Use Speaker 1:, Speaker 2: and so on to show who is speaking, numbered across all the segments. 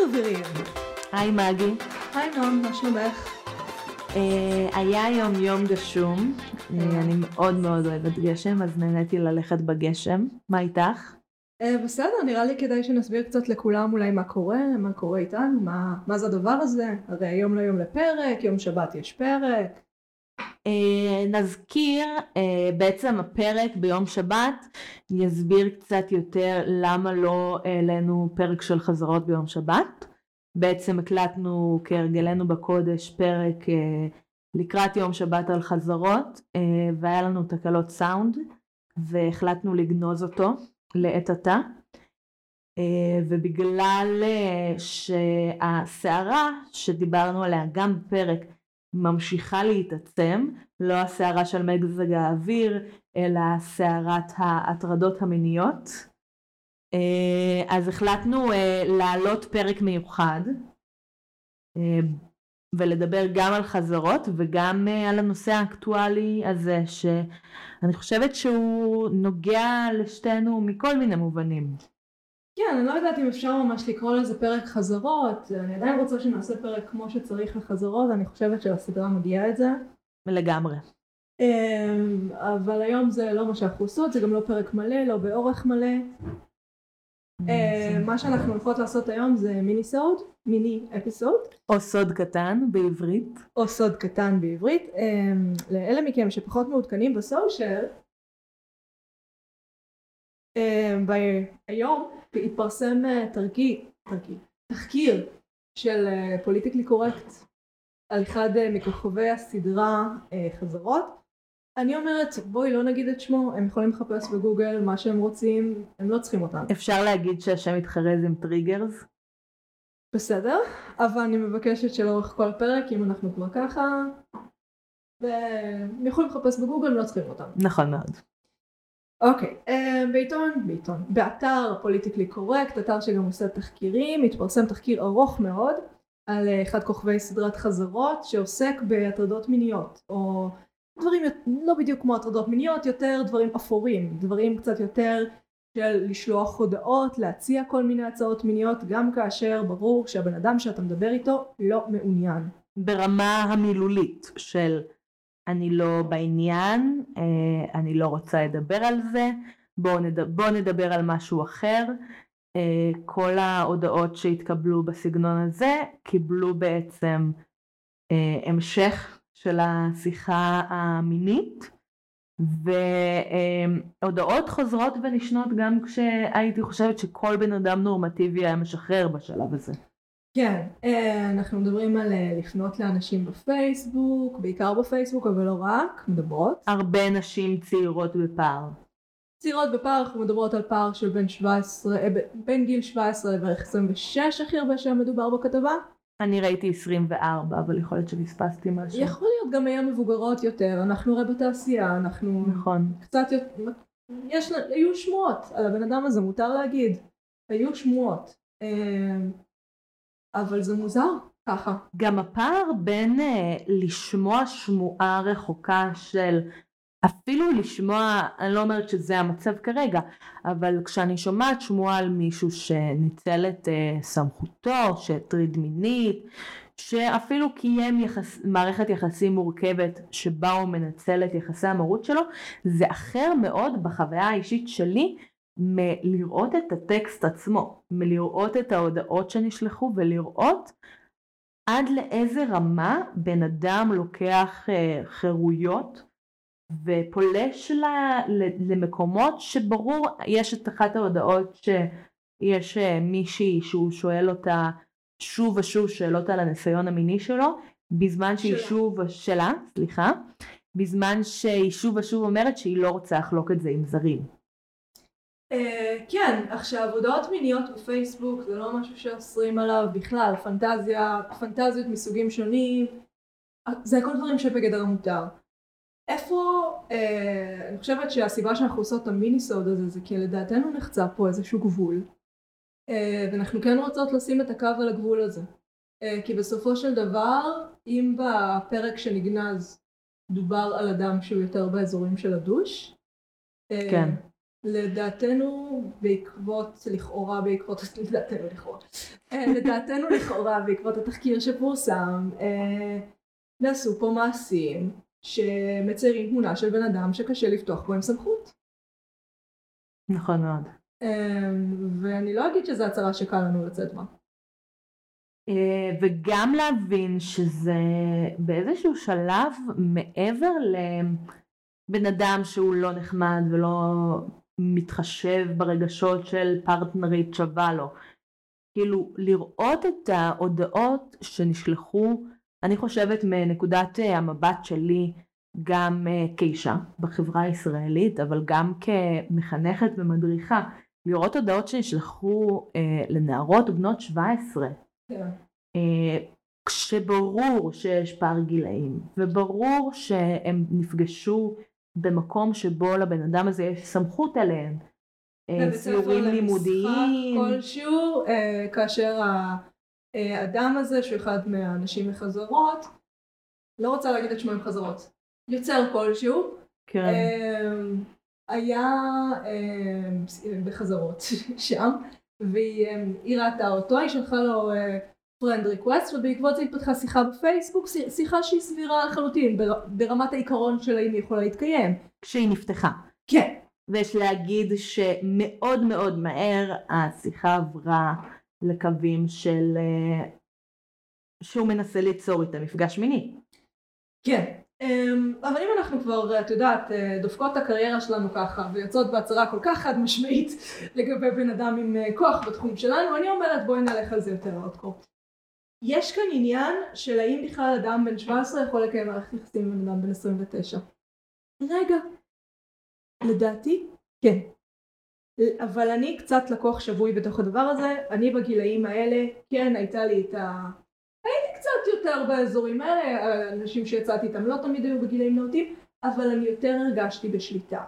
Speaker 1: חברים.
Speaker 2: היי מגי.
Speaker 1: היי נועם, מה שלומך?
Speaker 2: אה, היה היום יום גשום, אה, אני מאוד מאוד אוהבת גשם, אז נהניתי ללכת בגשם. מה איתך?
Speaker 1: אה, בסדר, נראה לי כדאי שנסביר קצת לכולם אולי מה קורה, מה קורה איתנו, מה, מה זה הדבר הזה. הרי היום ליום לפרק, יום שבת יש פרק.
Speaker 2: אה, נזכיר, אה, בעצם הפרק ביום שבת יסביר קצת יותר למה לא העלינו פרק של חזרות ביום שבת. בעצם הקלטנו כהרגלנו בקודש פרק אה, לקראת יום שבת על חזרות והיה לנו תקלות סאונד והחלטנו לגנוז אותו לעת עתה. ובגלל שהסערה שדיברנו עליה גם בפרק ממשיכה להתעצם, לא הסערה של מזג האוויר, אלא סערת ההטרדות המיניות. אה, אז החלטנו אה, להעלות פרק מיוחד אה, ולדבר גם על חזרות וגם על הנושא האקטואלי הזה שאני חושבת שהוא נוגע לשתינו מכל מיני מובנים.
Speaker 1: כן, אני לא יודעת אם אפשר ממש לקרוא לזה פרק חזרות, אני עדיין רוצה שנעשה פרק כמו שצריך לחזרות, אני חושבת שהסדרה מגיעה את זה.
Speaker 2: לגמרי.
Speaker 1: אמ, אבל היום זה לא מה שאנחנו עושות, זה גם לא פרק מלא, לא באורך מלא. אמ, מה שאנחנו הולכות לעשות היום זה מיני סוד, מיני אפיסוד.
Speaker 2: או סוד קטן בעברית.
Speaker 1: או סוד קטן בעברית. אמ, לאלה מכם שפחות מעודכנים בסושיאל, היום התפרסם אה, תרגיל, תרגיל, תחקיר של פוליטיקלי אה, קורקט על אחד אה, מכוכבי הסדרה חזרות. אני אומרת בואי לא נגיד את שמו, הם יכולים לחפש בגוגל מה שהם רוצים, הם לא צריכים אותנו.
Speaker 2: אפשר להגיד שהשם מתחרז עם טריגרס?
Speaker 1: בסדר, אבל אני מבקשת שלאורך כל הפרק, אם אנחנו כבר ככה, והם יכולים לחפש בגוגל, הם לא צריכים אותנו.
Speaker 2: נכון מאוד.
Speaker 1: אוקיי, אה, בעיתון, בעיתון, באתר פוליטיקלי קורקט, אתר שגם עושה תחקירים, התפרסם תחקיר ארוך מאוד על אה, אחד כוכבי סדרת חזרות שעוסק בהטרדות מיניות, או דברים לא בדיוק כמו הטרדות מיניות, יותר דברים אפורים, דברים קצת יותר של לשלוח הודעות, להציע כל מיני הצעות מיניות, גם כאשר ברור שהבן אדם שאתה מדבר איתו לא מעוניין.
Speaker 2: ברמה המילולית של אני לא בעניין, אה, אני לא רוצה לדבר על זה, בואו נדבר, בוא נדבר על משהו אחר. אה, כל ההודעות שהתקבלו בסגנון הזה קיבלו בעצם אה, המשך של השיחה המינית והודעות חוזרות ונשנות גם כשהייתי חושבת שכל בן אדם נורמטיבי היה משחרר בשלב הזה.
Speaker 1: כן, אה, אנחנו מדברים על אה, לפנות לאנשים בפייסבוק, בעיקר בפייסבוק אבל לא רק, מדברות.
Speaker 2: הרבה נשים צעירות בפער.
Speaker 1: צעירות בפער, אנחנו מדברות על פער של בין 17, אה, בין גיל 17 לבערך 26 הכי הרבה שמדובר בכתבה.
Speaker 2: אני ראיתי 24 אבל יכול להיות שפספסתי משהו.
Speaker 1: יכול להיות גם היום מבוגרות יותר, אנחנו הרי בתעשייה, אנחנו
Speaker 2: נכון.
Speaker 1: קצת יותר, יש, היו שמועות על הבן אדם הזה, מותר להגיד, היו שמועות. אבל זה מוזר ככה.
Speaker 2: גם הפער בין uh, לשמוע שמועה רחוקה של אפילו לשמוע, אני לא אומרת שזה המצב כרגע, אבל כשאני שומעת שמועה על מישהו שניצל את uh, סמכותו, שהטריד מינית, שאפילו קיים יחס, מערכת יחסים מורכבת שבה הוא מנצל את יחסי המרות שלו, זה אחר מאוד בחוויה האישית שלי מלראות את הטקסט עצמו, מלראות את ההודעות שנשלחו ולראות עד לאיזה רמה בן אדם לוקח uh, חירויות ופולש לה, למקומות שברור יש את אחת ההודעות שיש uh, מישהי שהוא שואל אותה שוב ושוב שאלות על הניסיון המיני שלו בזמן שהיא. שוב, שלה, סליחה, בזמן שהיא שוב ושוב אומרת שהיא לא רוצה לחלוק את זה עם זרים.
Speaker 1: Uh, כן, עכשיו הודעות מיניות בפייסבוק זה לא משהו שאוסרים עליו בכלל, פנטזיה, פנטזיות מסוגים שונים, זה הכל דברים שבגדר המותר. איפה, uh, אני חושבת שהסיבה שאנחנו עושות את המיניסוד הזה זה כי לדעתנו נחצה פה איזשהו גבול, ואנחנו כן רוצות לשים את הקו על הגבול הזה. כי בסופו של דבר, אם בפרק שנגנז דובר על אדם שהוא יותר באזורים של הדוש,
Speaker 2: כן.
Speaker 1: לדעתנו בעקבות, לכאורה בעקבות, לדעתנו לכאורה, אה, לדעתנו לכאורה בעקבות התחקיר שפורסם, אה, נעשו פה מעשים שמציירים תמונה של בן אדם שקשה לפתוח בו עם סמכות.
Speaker 2: נכון מאוד.
Speaker 1: אה, ואני לא אגיד שזו הצהרה שקל לנו לצאת בה.
Speaker 2: וגם להבין שזה באיזשהו שלב מעבר לבן אדם שהוא לא נחמד ולא מתחשב ברגשות של פרטנרית שווה לו. כאילו לראות את ההודעות שנשלחו, אני חושבת מנקודת אה, המבט שלי גם אה, כאישה בחברה הישראלית, אבל גם כמחנכת ומדריכה, לראות הודעות שנשלחו אה, לנערות בנות 17. כן. אה, כשברור שיש פער גילאים וברור שהם נפגשו במקום שבו לבן אדם הזה יש סמכות עליהם.
Speaker 1: אה, ציורים לימודיים. כלשהו, אה, כאשר האדם הזה שהוא אחד מהאנשים מחזרות, לא רוצה להגיד את שמו עם חזרות, יוצר כלשהו, כן. אה, היה בחזרות שם, והיא ראתה אותו, היא שלחה לו friend request ובעקבות זה התפתחה שיחה בפייסבוק שיחה שהיא סבירה לחלוטין ברמת העיקרון של האם היא יכולה להתקיים.
Speaker 2: כשהיא נפתחה.
Speaker 1: כן.
Speaker 2: ויש להגיד שמאוד מאוד מהר השיחה עברה לקווים של אה, שהוא מנסה ליצור איתה מפגש מיני.
Speaker 1: כן. אמ, אבל אם אנחנו כבר, את יודעת, אה, דופקות את הקריירה שלנו ככה ויוצאות בהצהרה כל כך חד משמעית לגבי בן אדם עם אה, כוח בתחום שלנו, אני אומרת בואי נלך על זה יותר ארדקור. יש כאן עניין של האם בכלל אדם בן 17 יכול לקיים מערכת יחסים עם אדם בן 29. רגע, לדעתי כן. אבל אני קצת לקוח שבוי בתוך הדבר הזה, אני בגילאים האלה, כן הייתה לי את ה... הייתי קצת יותר באזורים האלה, אנשים שיצאתי איתם לא תמיד היו בגילאים נאותים, אבל אני יותר הרגשתי בשליטה.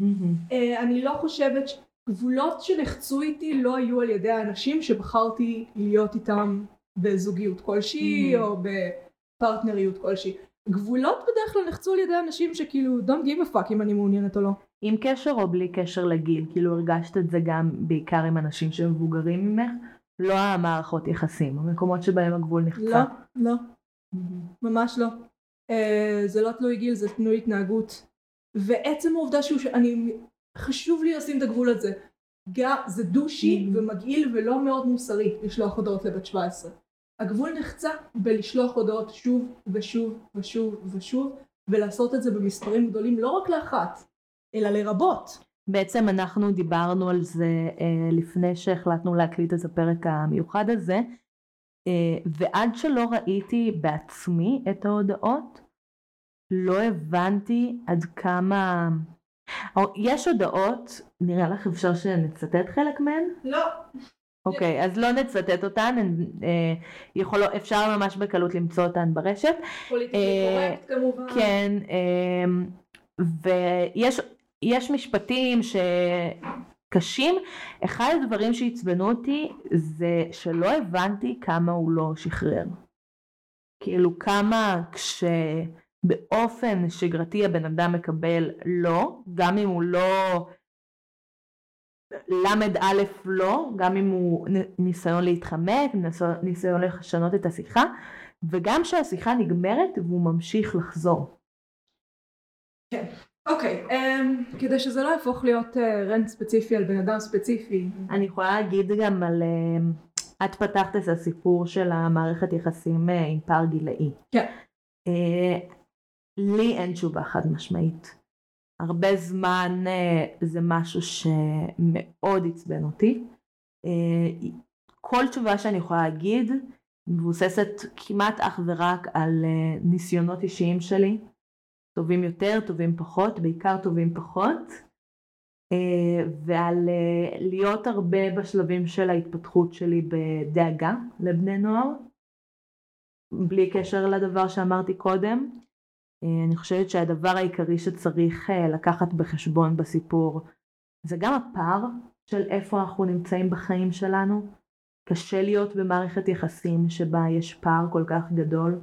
Speaker 1: Mm-hmm. אני לא חושבת, גבולות שנחצו איתי לא היו על ידי האנשים שבחרתי להיות איתם בזוגיות כלשהי mm-hmm. או בפרטנריות כלשהי. גבולות בדרך כלל נחצו על ידי אנשים שכאילו don't give a fuck אם אני מעוניינת או לא.
Speaker 2: עם קשר או בלי קשר לגיל, כאילו הרגשת את זה גם בעיקר עם אנשים שמבוגרים ממך, לא המערכות יחסים, המקומות שבהם הגבול נחצה.
Speaker 1: לא, לא, mm-hmm. ממש לא. Uh, זה לא תלוי גיל, זה תלוי התנהגות. ועצם העובדה שהוא, אני, חשוב לי לשים את הגבול הזה. זה דושי mm-hmm. ומגעיל ולא מאוד מוסרי לשלוח הודעות לבת 17. הגבול נחצה בלשלוח הודעות שוב ושוב ושוב ושוב ולעשות את זה במספרים גדולים לא רק לאחת אלא לרבות.
Speaker 2: בעצם אנחנו דיברנו על זה אה, לפני שהחלטנו להקליט את הפרק המיוחד הזה אה, ועד שלא ראיתי בעצמי את ההודעות לא הבנתי עד כמה יש הודעות, נראה לך אפשר שנצטט חלק מהן?
Speaker 1: לא.
Speaker 2: אוקיי, אז לא נצטט אותן, אה, יכול, אפשר ממש בקלות למצוא אותן ברשת.
Speaker 1: פוליטיקלי אה, קורקט כמובן.
Speaker 2: כן, אה, ויש משפטים שקשים. אחד הדברים שעצבנו אותי זה שלא הבנתי כמה הוא לא שחרר. כאילו כמה כשבאופן שגרתי הבן אדם מקבל לא, גם אם הוא לא למד א' לא, גם אם הוא ניסיון להתחמק, ניסיון לשנות את השיחה, וגם שהשיחה נגמרת והוא ממשיך לחזור.
Speaker 1: כן, אוקיי, um, כדי שזה לא יהפוך להיות uh, רנט ספציפי על בן אדם ספציפי.
Speaker 2: אני יכולה להגיד גם על, uh, את פתחת את הסיפור של המערכת יחסים uh, עם פער גילאי.
Speaker 1: כן.
Speaker 2: Uh, לי אין תשובה חד משמעית. הרבה זמן אה, זה משהו שמאוד עצבן אותי. אה, כל תשובה שאני יכולה להגיד מבוססת כמעט אך ורק על אה, ניסיונות אישיים שלי, טובים יותר, טובים פחות, בעיקר טובים פחות, ועל להיות הרבה בשלבים של ההתפתחות שלי בדאגה לבני נוער, בלי קשר לדבר שאמרתי קודם. אה, אני חושבת שהדבר העיקרי שצריך אה, לקחת בחשבון בסיפור זה גם הפער של איפה אנחנו נמצאים בחיים שלנו. קשה להיות במערכת יחסים שבה יש פער כל כך גדול.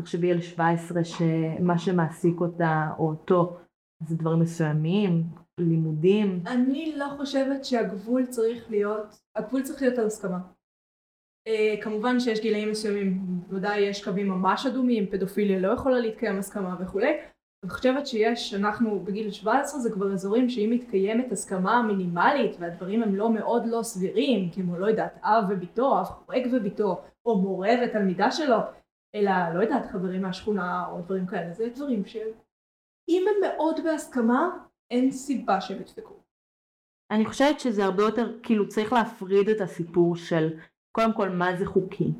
Speaker 2: תחשבי על 17 שמה שמעסיק אותה או אותו זה דברים מסוימים, לימודים.
Speaker 1: אני לא חושבת שהגבול צריך להיות, הגבול צריך להיות על הסכמה. כמובן שיש גילאים מסוימים, בוודאי יש קווים ממש אדומים, פדופיליה לא יכולה להתקיים הסכמה וכולי. אני חושבת שיש, אנחנו בגיל 17 זה כבר אזורים שאם מתקיימת הסכמה מינימלית והדברים הם לא מאוד לא סבירים, כמו לא יודעת אב וביתו, אב חורג וביתו, או מורה ותלמידה שלו, אלא לא יודעת חברים מהשכונה או דברים כאלה, זה דברים שאם הם מאוד בהסכמה אין סיבה שהם ידפקו.
Speaker 2: אני חושבת שזה הרבה יותר, כאילו צריך להפריד את הסיפור של קודם כל מה זה חוקי.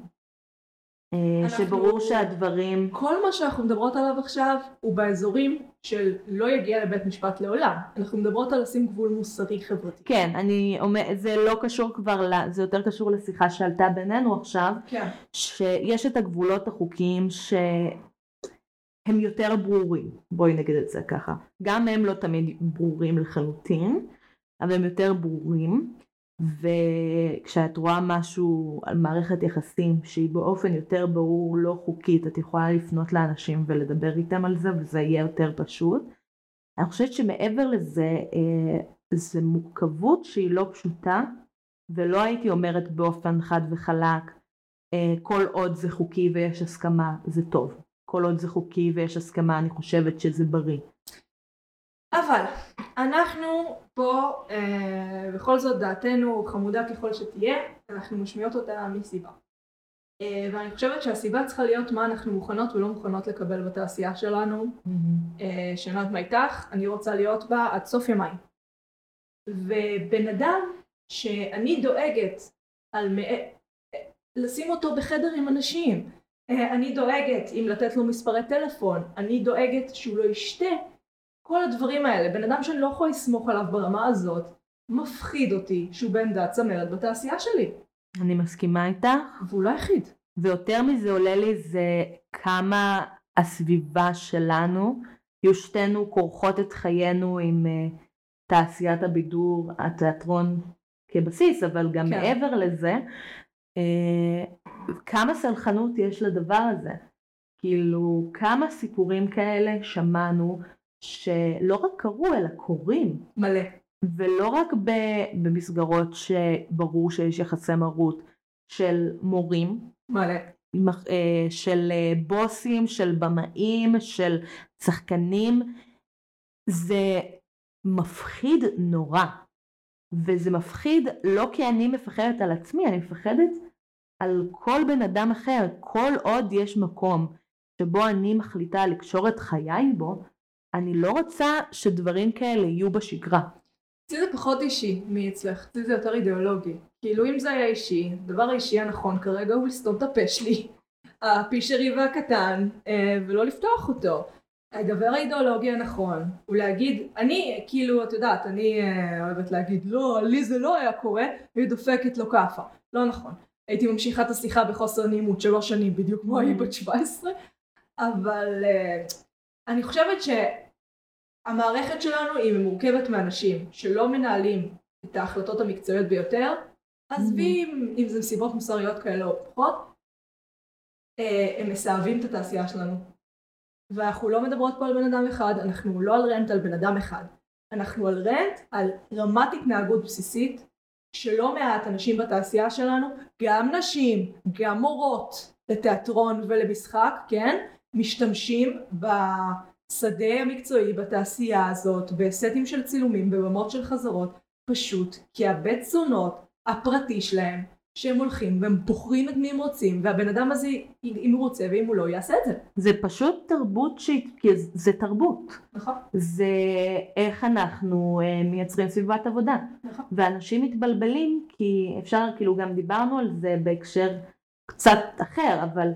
Speaker 2: אה, אנחנו... שברור שהדברים...
Speaker 1: כל מה שאנחנו מדברות עליו עכשיו הוא באזורים של לא יגיע לבית משפט לעולם. אנחנו מדברות על לשים גבול מוסרי חברתי.
Speaker 2: כן, אני אומרת, זה לא קשור כבר, זה יותר קשור לשיחה שעלתה בינינו עכשיו.
Speaker 1: כן.
Speaker 2: שיש את הגבולות החוקיים שהם יותר ברורים, בואי נגיד את זה ככה. גם הם לא תמיד ברורים לחלוטין, אבל הם יותר ברורים. וכשאת רואה משהו על מערכת יחסים שהיא באופן יותר ברור לא חוקית את יכולה לפנות לאנשים ולדבר איתם על זה וזה יהיה יותר פשוט. אני חושבת שמעבר לזה אה, זה מורכבות שהיא לא פשוטה ולא הייתי אומרת באופן חד וחלק אה, כל עוד זה חוקי ויש הסכמה זה טוב כל עוד זה חוקי ויש הסכמה אני חושבת שזה בריא
Speaker 1: אבל אנחנו פה, אה, בכל זאת דעתנו חמודה ככל שתהיה, אנחנו משמיעות אותה מסיבה. אה, ואני חושבת שהסיבה צריכה להיות מה אנחנו מוכנות ולא מוכנות לקבל בתעשייה שלנו. Mm-hmm. אה, שאני מה איתך, אני רוצה להיות בה עד סוף ימיי. ובן אדם שאני דואגת על מ... לשים אותו בחדר עם אנשים, אה, אני דואגת אם לתת לו מספרי טלפון, אני דואגת שהוא לא ישתה כל הדברים האלה, בן אדם שאני לא יכולה לסמוך עליו ברמה הזאת, מפחיד אותי שהוא בעמדת צמרת בתעשייה שלי.
Speaker 2: אני מסכימה איתך.
Speaker 1: והוא לא היחיד.
Speaker 2: ויותר מזה עולה לי זה כמה הסביבה שלנו, היו שתינו כורכות את חיינו עם uh, תעשיית הבידור, התיאטרון כבסיס, אבל גם כן. מעבר לזה, uh, כמה סלחנות יש לדבר הזה. כאילו, כמה סיפורים כאלה שמענו שלא רק קרו אלא קורים.
Speaker 1: מלא.
Speaker 2: ולא רק במסגרות שברור שיש יחסי מרות של מורים.
Speaker 1: מלא.
Speaker 2: אה, של אה, בוסים, של במאים, של שחקנים. זה מפחיד נורא. וזה מפחיד לא כי אני מפחדת על עצמי, אני מפחדת על כל בן אדם אחר. כל עוד יש מקום שבו אני מחליטה לקשור את חיי בו, אני לא רוצה שדברים כאלה יהיו בשגרה.
Speaker 1: אצלי זה פחות אישי מאצלך, אצלי זה יותר אידיאולוגי. כאילו אם זה היה אישי, הדבר האישי הנכון כרגע הוא לסתום את הפה שלי, הפישרי והקטן, אה, ולא לפתוח אותו. הדבר האידיאולוגי הנכון הוא להגיד, אני כאילו, את יודעת, אני אה, אוהבת להגיד לא, לי זה לא היה קורה, והיא דופקת לו כאפה. לא נכון. הייתי ממשיכה את השיחה בחוסר נעימות שלוש שנים בדיוק כמו היא בת 17, אבל אה, אני חושבת שהמערכת שלנו היא מורכבת מאנשים שלא מנהלים את ההחלטות המקצועיות ביותר, עזבי mm-hmm. אם זה מסיבות מוסריות כאלה או פחות, אה, הם מסאבים את התעשייה שלנו. ואנחנו לא מדברות פה על בן אדם אחד, אנחנו לא על רנט על בן אדם אחד. אנחנו על רנט על רמת התנהגות בסיסית שלא מעט אנשים בתעשייה שלנו, גם נשים, גם מורות לתיאטרון ולמשחק, כן? משתמשים בשדה המקצועי בתעשייה הזאת בסטים של צילומים בבמות של חזרות פשוט כי הבית תזונות הפרטי שלהם שהם הולכים והם בוחרים את מי הם רוצים והבן אדם הזה אם הוא רוצה ואם הוא לא יעשה את זה.
Speaker 2: זה פשוט תרבות שהיא, זה תרבות.
Speaker 1: נכון.
Speaker 2: זה איך אנחנו אה, מייצרים סביבת עבודה.
Speaker 1: נכון.
Speaker 2: ואנשים מתבלבלים כי אפשר כאילו גם דיברנו על זה בהקשר קצת אחר אבל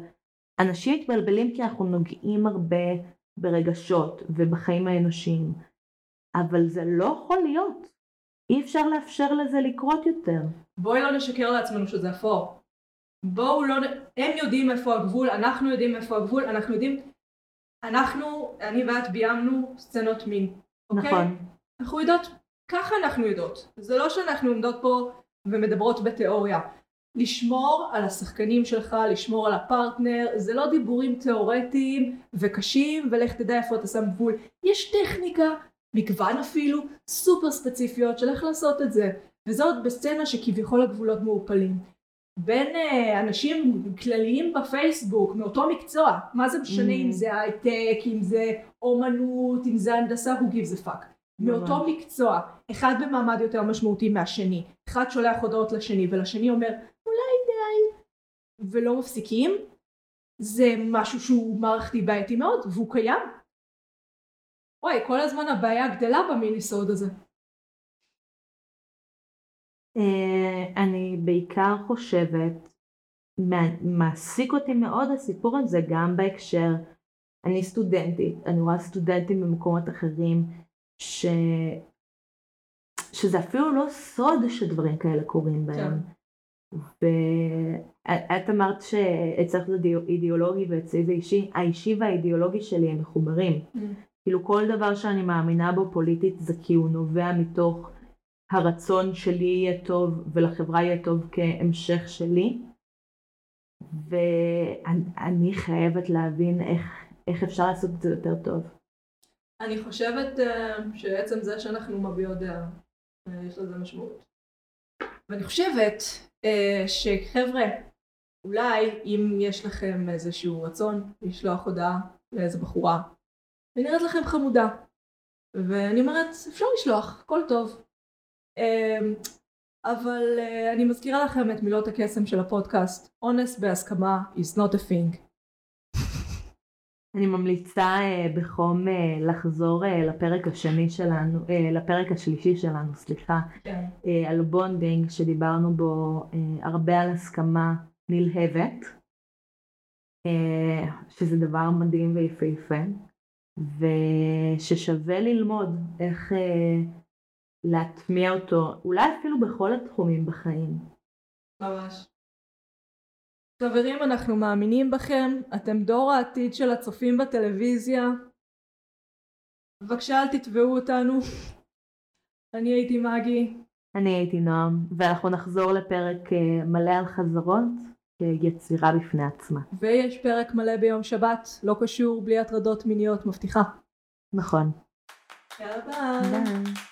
Speaker 2: אנשים מתבלבלים כי אנחנו נוגעים הרבה ברגשות ובחיים האנושיים, אבל זה לא יכול להיות. אי אפשר לאפשר לזה לקרות יותר.
Speaker 1: בואי לא נשקר לעצמנו שזה אפור. בואו לא... הם יודעים איפה הגבול, אנחנו יודעים איפה הגבול, אנחנו יודעים... אנחנו, אני ואת ביימנו סצנות מין.
Speaker 2: אוקיי? נכון.
Speaker 1: אנחנו יודעות, ככה אנחנו יודעות. זה לא שאנחנו עומדות פה ומדברות בתיאוריה. לשמור על השחקנים שלך, לשמור על הפרטנר, זה לא דיבורים תיאורטיים וקשים ולך תדע איפה אתה שם גבול. יש טכניקה מגוון אפילו, סופר ספציפיות של איך לעשות את זה. וזה עוד בסצנה שכביכול הגבולות מעופלים. בין אה, אנשים כלליים בפייסבוק מאותו מקצוע, מה זה משנה mm. אם זה הייטק, אם זה אומנות, אם זה הנדסה, who gives a fuck. מאותו מקצוע, אחד במעמד יותר משמעותי מהשני, אחד שולח הודעות לשני ולשני אומר ולא מפסיקים, זה משהו שהוא מערכתי בעייתי מאוד והוא קיים. וואי, כל הזמן הבעיה גדלה במיניסוד הזה.
Speaker 2: אה, אני בעיקר חושבת, מעסיק אותי מאוד הסיפור הזה גם בהקשר, אני סטודנטית, אני רואה סטודנטים במקומות אחרים ש... שזה אפילו לא סוד שדברים כאלה קורים בהם. כן. ואת אמרת שאצלך זה אידיאולוגי ואצלי זה אישי, האישי והאידיאולוגי שלי הם מחוברים. Mm. כאילו כל דבר שאני מאמינה בו פוליטית זה כי הוא נובע מתוך הרצון שלי יהיה טוב ולחברה יהיה טוב כהמשך שלי. ואני חייבת להבין איך, איך אפשר לעשות את זה יותר טוב.
Speaker 1: אני חושבת uh, שעצם זה שאנחנו מביעות דעה, uh, יש לזה משמעות. ואני חושבת uh, שחבר'ה, אולי אם יש לכם איזשהו רצון לשלוח הודעה לאיזה בחורה, ונראית לכם חמודה, ואני אומרת, אפשר לשלוח, הכל טוב. Uh, אבל uh, אני מזכירה לכם את מילות הקסם של הפודקאסט, אונס בהסכמה is not a thing.
Speaker 2: אני ממליצה אה, בחום אה, לחזור אה, לפרק השני שלנו, לפרק השלישי שלנו, סליחה, כן. על Bonding שדיברנו בו הרבה על הסכמה נלהבת, שזה דבר מדהים ויפהפה, וששווה ללמוד איך להטמיע אותו, אולי אפילו בכל התחומים בחיים.
Speaker 1: ממש. חברים, אנחנו מאמינים בכם, אתם דור העתיד של הצופים בטלוויזיה. בבקשה אל תתבעו אותנו. אני הייתי מגי.
Speaker 2: אני הייתי נועם, ואנחנו נחזור לפרק אה, מלא על חזרות כיצירה בפני עצמה.
Speaker 1: ויש פרק מלא ביום שבת, לא קשור, בלי הטרדות מיניות, מבטיחה.
Speaker 2: נכון.
Speaker 1: יאללה ביי. ביי.